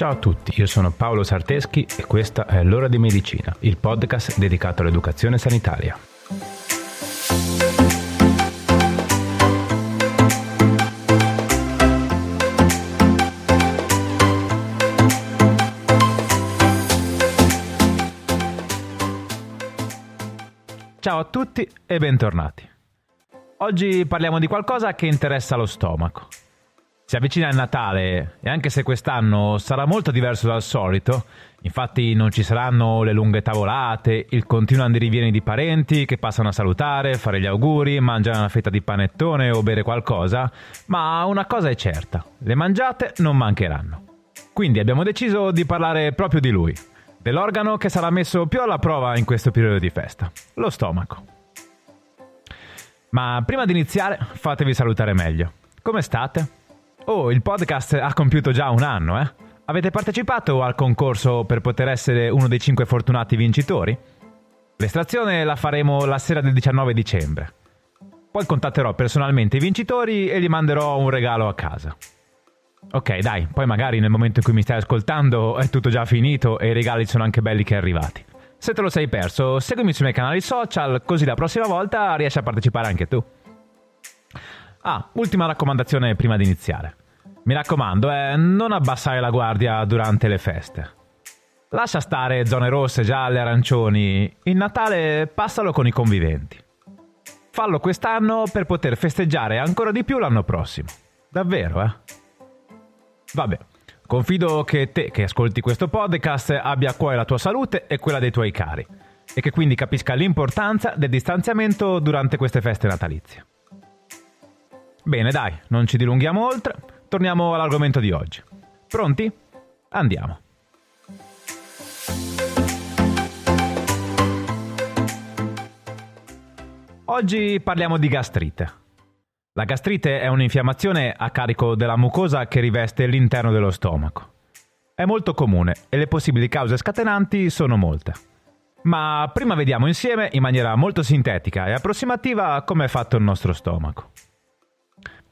Ciao a tutti, io sono Paolo Sarteschi e questa è L'ora di medicina, il podcast dedicato all'educazione sanitaria. Ciao a tutti e bentornati. Oggi parliamo di qualcosa che interessa lo stomaco. Si avvicina il Natale e anche se quest'anno sarà molto diverso dal solito, infatti non ci saranno le lunghe tavolate, il continuo andirivieni di parenti che passano a salutare, fare gli auguri, mangiare una fetta di panettone o bere qualcosa, ma una cosa è certa, le mangiate non mancheranno. Quindi abbiamo deciso di parlare proprio di lui, dell'organo che sarà messo più alla prova in questo periodo di festa, lo stomaco. Ma prima di iniziare fatevi salutare meglio. Come state? Oh, il podcast ha compiuto già un anno, eh? Avete partecipato al concorso per poter essere uno dei cinque fortunati vincitori? L'estrazione la faremo la sera del 19 dicembre. Poi contatterò personalmente i vincitori e gli manderò un regalo a casa. Ok, dai, poi magari nel momento in cui mi stai ascoltando è tutto già finito e i regali sono anche belli che arrivati. Se te lo sei perso, seguimi sui miei canali social, così la prossima volta riesci a partecipare anche tu. Ah, ultima raccomandazione prima di iniziare. Mi raccomando, eh, non abbassare la guardia durante le feste. Lascia stare zone rosse, gialle, arancioni. Il Natale passalo con i conviventi. Fallo quest'anno per poter festeggiare ancora di più l'anno prossimo. Davvero, eh? Vabbè, confido che te che ascolti questo podcast abbia a cuore la tua salute e quella dei tuoi cari e che quindi capisca l'importanza del distanziamento durante queste feste natalizie. Bene, dai, non ci dilunghiamo oltre, torniamo all'argomento di oggi. Pronti? Andiamo. Oggi parliamo di gastrite. La gastrite è un'infiammazione a carico della mucosa che riveste l'interno dello stomaco. È molto comune e le possibili cause scatenanti sono molte. Ma prima vediamo insieme in maniera molto sintetica e approssimativa come è fatto il nostro stomaco.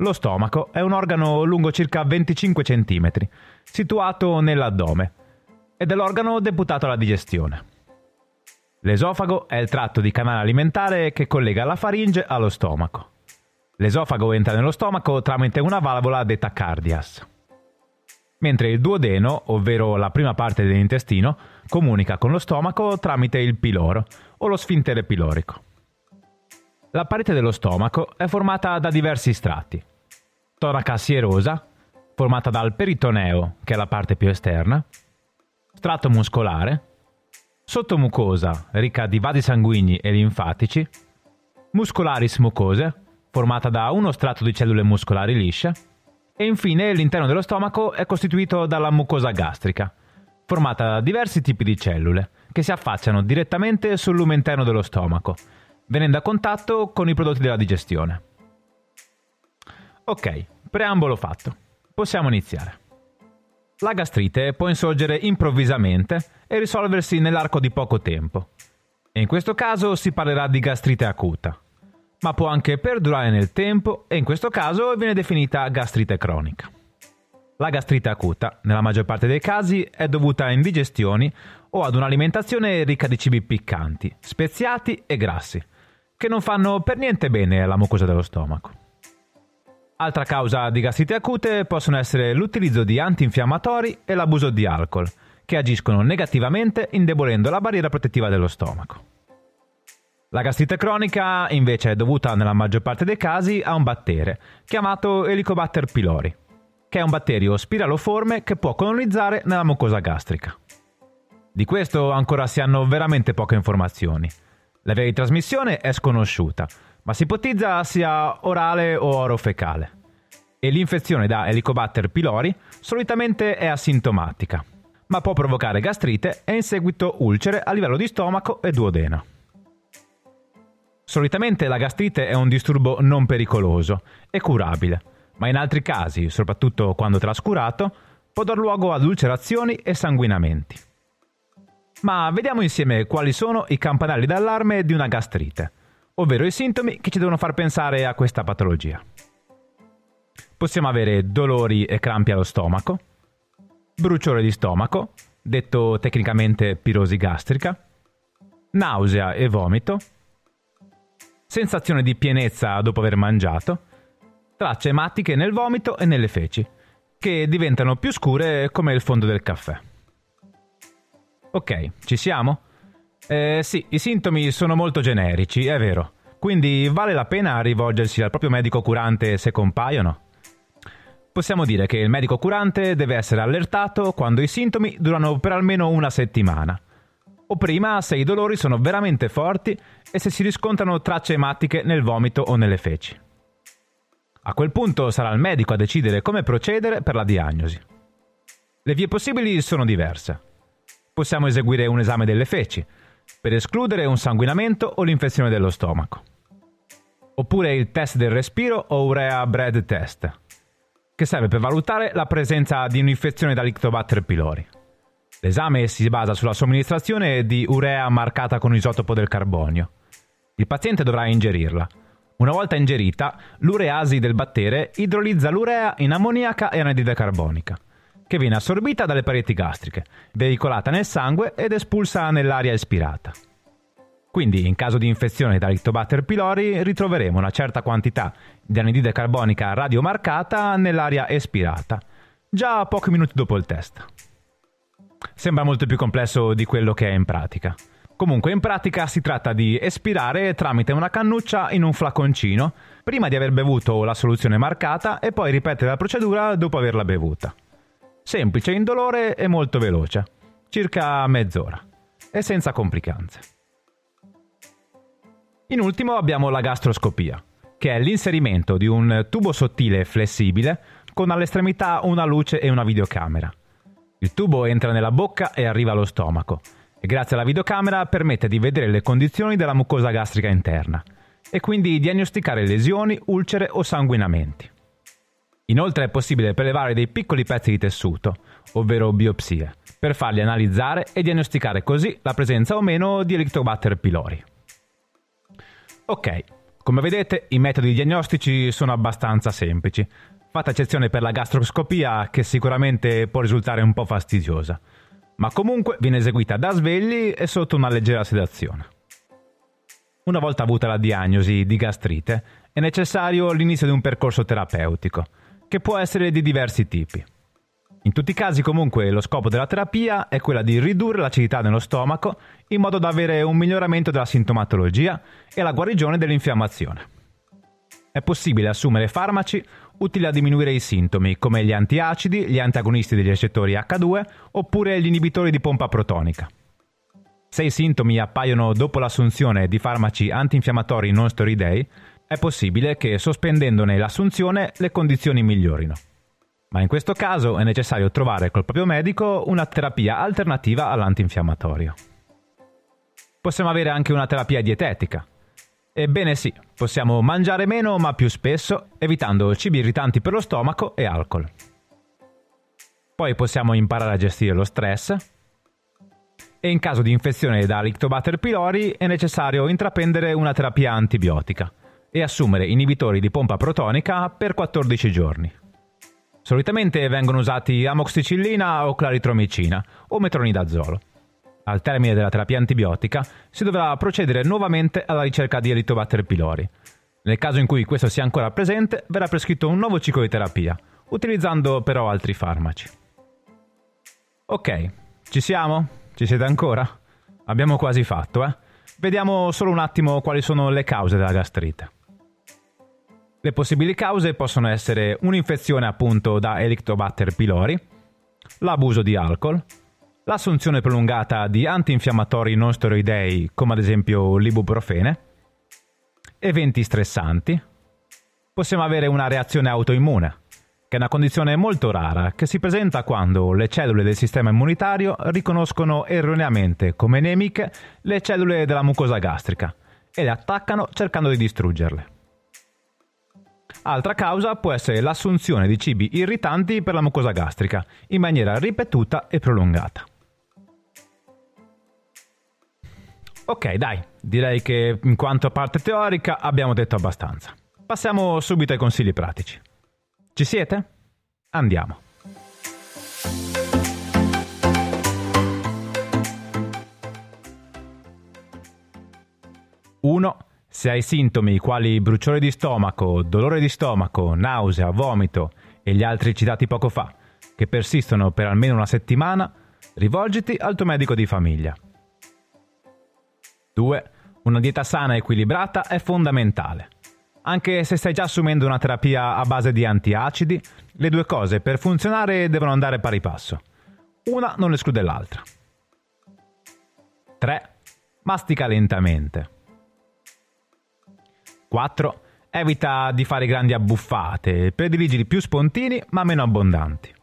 Lo stomaco è un organo lungo circa 25 cm, situato nell'addome, ed è l'organo deputato alla digestione. L'esofago è il tratto di canale alimentare che collega la faringe allo stomaco. L'esofago entra nello stomaco tramite una valvola detta cardias. Mentre il duodeno, ovvero la prima parte dell'intestino, comunica con lo stomaco tramite il piloro o lo sfintere pilorico. La parete dello stomaco è formata da diversi strati. Toraca sierosa, formata dal peritoneo, che è la parte più esterna, strato muscolare, sottomucosa, ricca di vasi sanguigni e linfatici, muscolaris mucose, formata da uno strato di cellule muscolari lisce, e infine l'interno dello stomaco è costituito dalla mucosa gastrica, formata da diversi tipi di cellule, che si affacciano direttamente sul lume interno dello stomaco, venendo a contatto con i prodotti della digestione. Ok, preambolo fatto. Possiamo iniziare. La gastrite può insorgere improvvisamente e risolversi nell'arco di poco tempo. E in questo caso si parlerà di gastrite acuta, ma può anche perdurare nel tempo e in questo caso viene definita gastrite cronica. La gastrite acuta, nella maggior parte dei casi, è dovuta a indigestioni o ad un'alimentazione ricca di cibi piccanti, speziati e grassi, che non fanno per niente bene alla mucosa dello stomaco. Altra causa di gastrite acute possono essere l'utilizzo di antinfiammatori e l'abuso di alcol, che agiscono negativamente indebolendo la barriera protettiva dello stomaco. La gastrite cronica invece è dovuta nella maggior parte dei casi a un battere, chiamato Helicobacter pylori, che è un batterio spiraloforme che può colonizzare nella mucosa gastrica. Di questo ancora si hanno veramente poche informazioni, la via di trasmissione è sconosciuta, ma si ipotizza sia orale o orofecale. E l'infezione da Helicobacter pylori solitamente è asintomatica, ma può provocare gastrite e in seguito ulcere a livello di stomaco e duodeno. Solitamente la gastrite è un disturbo non pericoloso e curabile, ma in altri casi, soprattutto quando trascurato, può dar luogo ad ulcerazioni e sanguinamenti. Ma vediamo insieme quali sono i campanelli d'allarme di una gastrite, ovvero i sintomi che ci devono far pensare a questa patologia. Possiamo avere dolori e crampi allo stomaco, bruciore di stomaco, detto tecnicamente pirosi gastrica, nausea e vomito, sensazione di pienezza dopo aver mangiato, tracce ematiche nel vomito e nelle feci, che diventano più scure come il fondo del caffè. Ok, ci siamo? Eh, sì, i sintomi sono molto generici, è vero. Quindi vale la pena rivolgersi al proprio medico curante se compaiono? Possiamo dire che il medico curante deve essere allertato quando i sintomi durano per almeno una settimana, o prima se i dolori sono veramente forti e se si riscontrano tracce ematiche nel vomito o nelle feci. A quel punto sarà il medico a decidere come procedere per la diagnosi. Le vie possibili sono diverse. Possiamo eseguire un esame delle feci, per escludere un sanguinamento o l'infezione dello stomaco. Oppure il test del respiro o urea bread test, che serve per valutare la presenza di un'infezione da Lictobacter pylori. L'esame si basa sulla somministrazione di urea marcata con isotopo del carbonio. Il paziente dovrà ingerirla. Una volta ingerita, l'ureasi del battere idrolizza l'urea in ammoniaca e anidride carbonica, che viene assorbita dalle pareti gastriche, veicolata nel sangue ed espulsa nell'aria espirata. Quindi, in caso di infezione da Ictobacter pylori, ritroveremo una certa quantità di anidride carbonica radiomarcata nell'aria espirata, già pochi minuti dopo il test. Sembra molto più complesso di quello che è in pratica. Comunque, in pratica si tratta di espirare tramite una cannuccia in un flaconcino, prima di aver bevuto la soluzione marcata e poi ripetere la procedura dopo averla bevuta. Semplice, indolore e molto veloce, circa mezz'ora, e senza complicanze. In ultimo abbiamo la gastroscopia, che è l'inserimento di un tubo sottile e flessibile con all'estremità una luce e una videocamera. Il tubo entra nella bocca e arriva allo stomaco e grazie alla videocamera permette di vedere le condizioni della mucosa gastrica interna e quindi diagnosticare lesioni, ulcere o sanguinamenti. Inoltre è possibile prelevare dei piccoli pezzi di tessuto, ovvero biopsie, per farli analizzare e diagnosticare così la presenza o meno di Helicobacter pylori. Ok, come vedete i metodi diagnostici sono abbastanza semplici, fatta eccezione per la gastroscopia che sicuramente può risultare un po' fastidiosa, ma comunque viene eseguita da svegli e sotto una leggera sedazione. Una volta avuta la diagnosi di gastrite, è necessario l'inizio di un percorso terapeutico, che può essere di diversi tipi. In tutti i casi comunque lo scopo della terapia è quella di ridurre l'acidità nello stomaco in modo da avere un miglioramento della sintomatologia e la guarigione dell'infiammazione. È possibile assumere farmaci utili a diminuire i sintomi, come gli antiacidi, gli antagonisti degli recettori H2 oppure gli inibitori di pompa protonica. Se i sintomi appaiono dopo l'assunzione di farmaci antinfiammatori non steroidei, è possibile che sospendendone l'assunzione le condizioni migliorino. Ma in questo caso è necessario trovare col proprio medico una terapia alternativa all'antinfiammatorio. Possiamo avere anche una terapia dietetica, Ebbene sì, possiamo mangiare meno ma più spesso, evitando cibi irritanti per lo stomaco e alcol. Poi possiamo imparare a gestire lo stress. E in caso di infezione da Lictobacter pylori è necessario intraprendere una terapia antibiotica e assumere inibitori di pompa protonica per 14 giorni. Solitamente vengono usati amoxicillina o claritromicina o metronidazolo. Al termine della terapia antibiotica si dovrà procedere nuovamente alla ricerca di Helicobacter pylori. Nel caso in cui questo sia ancora presente, verrà prescritto un nuovo ciclo di terapia, utilizzando però altri farmaci. Ok, ci siamo? Ci siete ancora? Abbiamo quasi fatto, eh? Vediamo solo un attimo quali sono le cause della gastrite. Le possibili cause possono essere un'infezione appunto da Helicobacter pylori, l'abuso di alcol, l'assunzione prolungata di antinfiammatori non steroidei come ad esempio l'ibuprofene, eventi stressanti, possiamo avere una reazione autoimmune, che è una condizione molto rara che si presenta quando le cellule del sistema immunitario riconoscono erroneamente come nemiche le cellule della mucosa gastrica e le attaccano cercando di distruggerle. Altra causa può essere l'assunzione di cibi irritanti per la mucosa gastrica in maniera ripetuta e prolungata. Ok, dai, direi che in quanto a parte teorica abbiamo detto abbastanza. Passiamo subito ai consigli pratici. Ci siete? Andiamo. Se hai sintomi quali bruciore di stomaco, dolore di stomaco, nausea, vomito e gli altri citati poco fa, che persistono per almeno una settimana, rivolgiti al tuo medico di famiglia. 2. Una dieta sana e equilibrata è fondamentale. Anche se stai già assumendo una terapia a base di antiacidi, le due cose per funzionare devono andare pari passo. Una non esclude l'altra. 3. Mastica lentamente. 4. Evita di fare grandi abbuffate, prediligi più spontini ma meno abbondanti.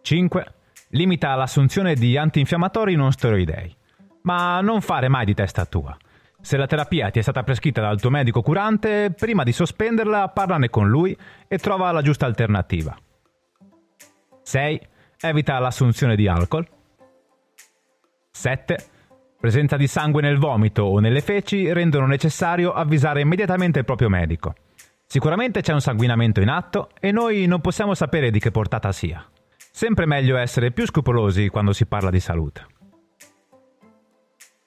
5. Limita l'assunzione di antinfiammatori non steroidei, ma non fare mai di testa tua. Se la terapia ti è stata prescritta dal tuo medico curante, prima di sospenderla parlane con lui e trova la giusta alternativa. 6. Evita l'assunzione di alcol. 7. Presenza di sangue nel vomito o nelle feci rendono necessario avvisare immediatamente il proprio medico. Sicuramente c'è un sanguinamento in atto e noi non possiamo sapere di che portata sia. Sempre meglio essere più scrupolosi quando si parla di salute.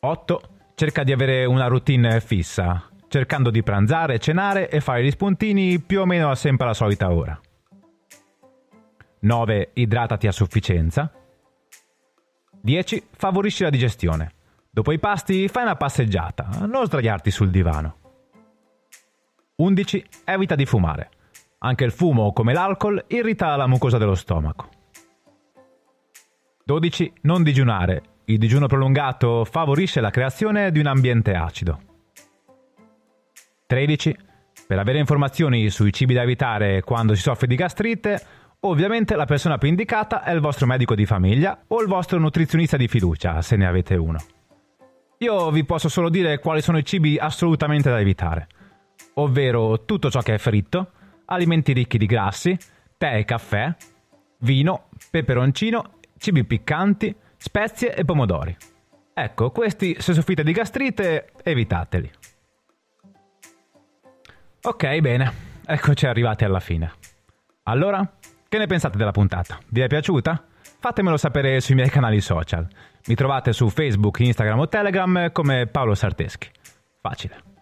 8. Cerca di avere una routine fissa, cercando di pranzare, cenare e fare gli spuntini più o meno a sempre alla solita ora. 9. Idratati a sufficienza. 10. Favorisci la digestione. Dopo i pasti fai una passeggiata, non sdraiarti sul divano. 11. Evita di fumare. Anche il fumo, come l'alcol, irrita la mucosa dello stomaco. 12. Non digiunare. Il digiuno prolungato favorisce la creazione di un ambiente acido. 13. Per avere informazioni sui cibi da evitare quando si soffre di gastrite, ovviamente la persona più indicata è il vostro medico di famiglia o il vostro nutrizionista di fiducia, se ne avete uno. Io vi posso solo dire quali sono i cibi assolutamente da evitare, ovvero tutto ciò che è fritto, alimenti ricchi di grassi, tè e caffè, vino, peperoncino cibi piccanti, spezie e pomodori. Ecco, questi se soffrite di gastrite, evitateli. Ok, bene, eccoci arrivati alla fine. Allora, che ne pensate della puntata? Vi è piaciuta? Fatemelo sapere sui miei canali social. Mi trovate su Facebook, Instagram o Telegram come Paolo Sarteschi. Facile.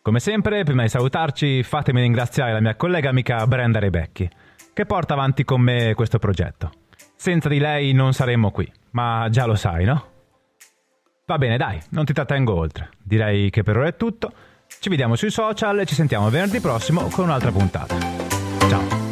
Come sempre, prima di salutarci, fatemi ringraziare la mia collega amica Brenda Rebecchi, che porta avanti con me questo progetto. Senza di lei non saremmo qui, ma già lo sai, no? Va bene, dai, non ti trattengo oltre. Direi che per ora è tutto. Ci vediamo sui social e ci sentiamo venerdì prossimo con un'altra puntata.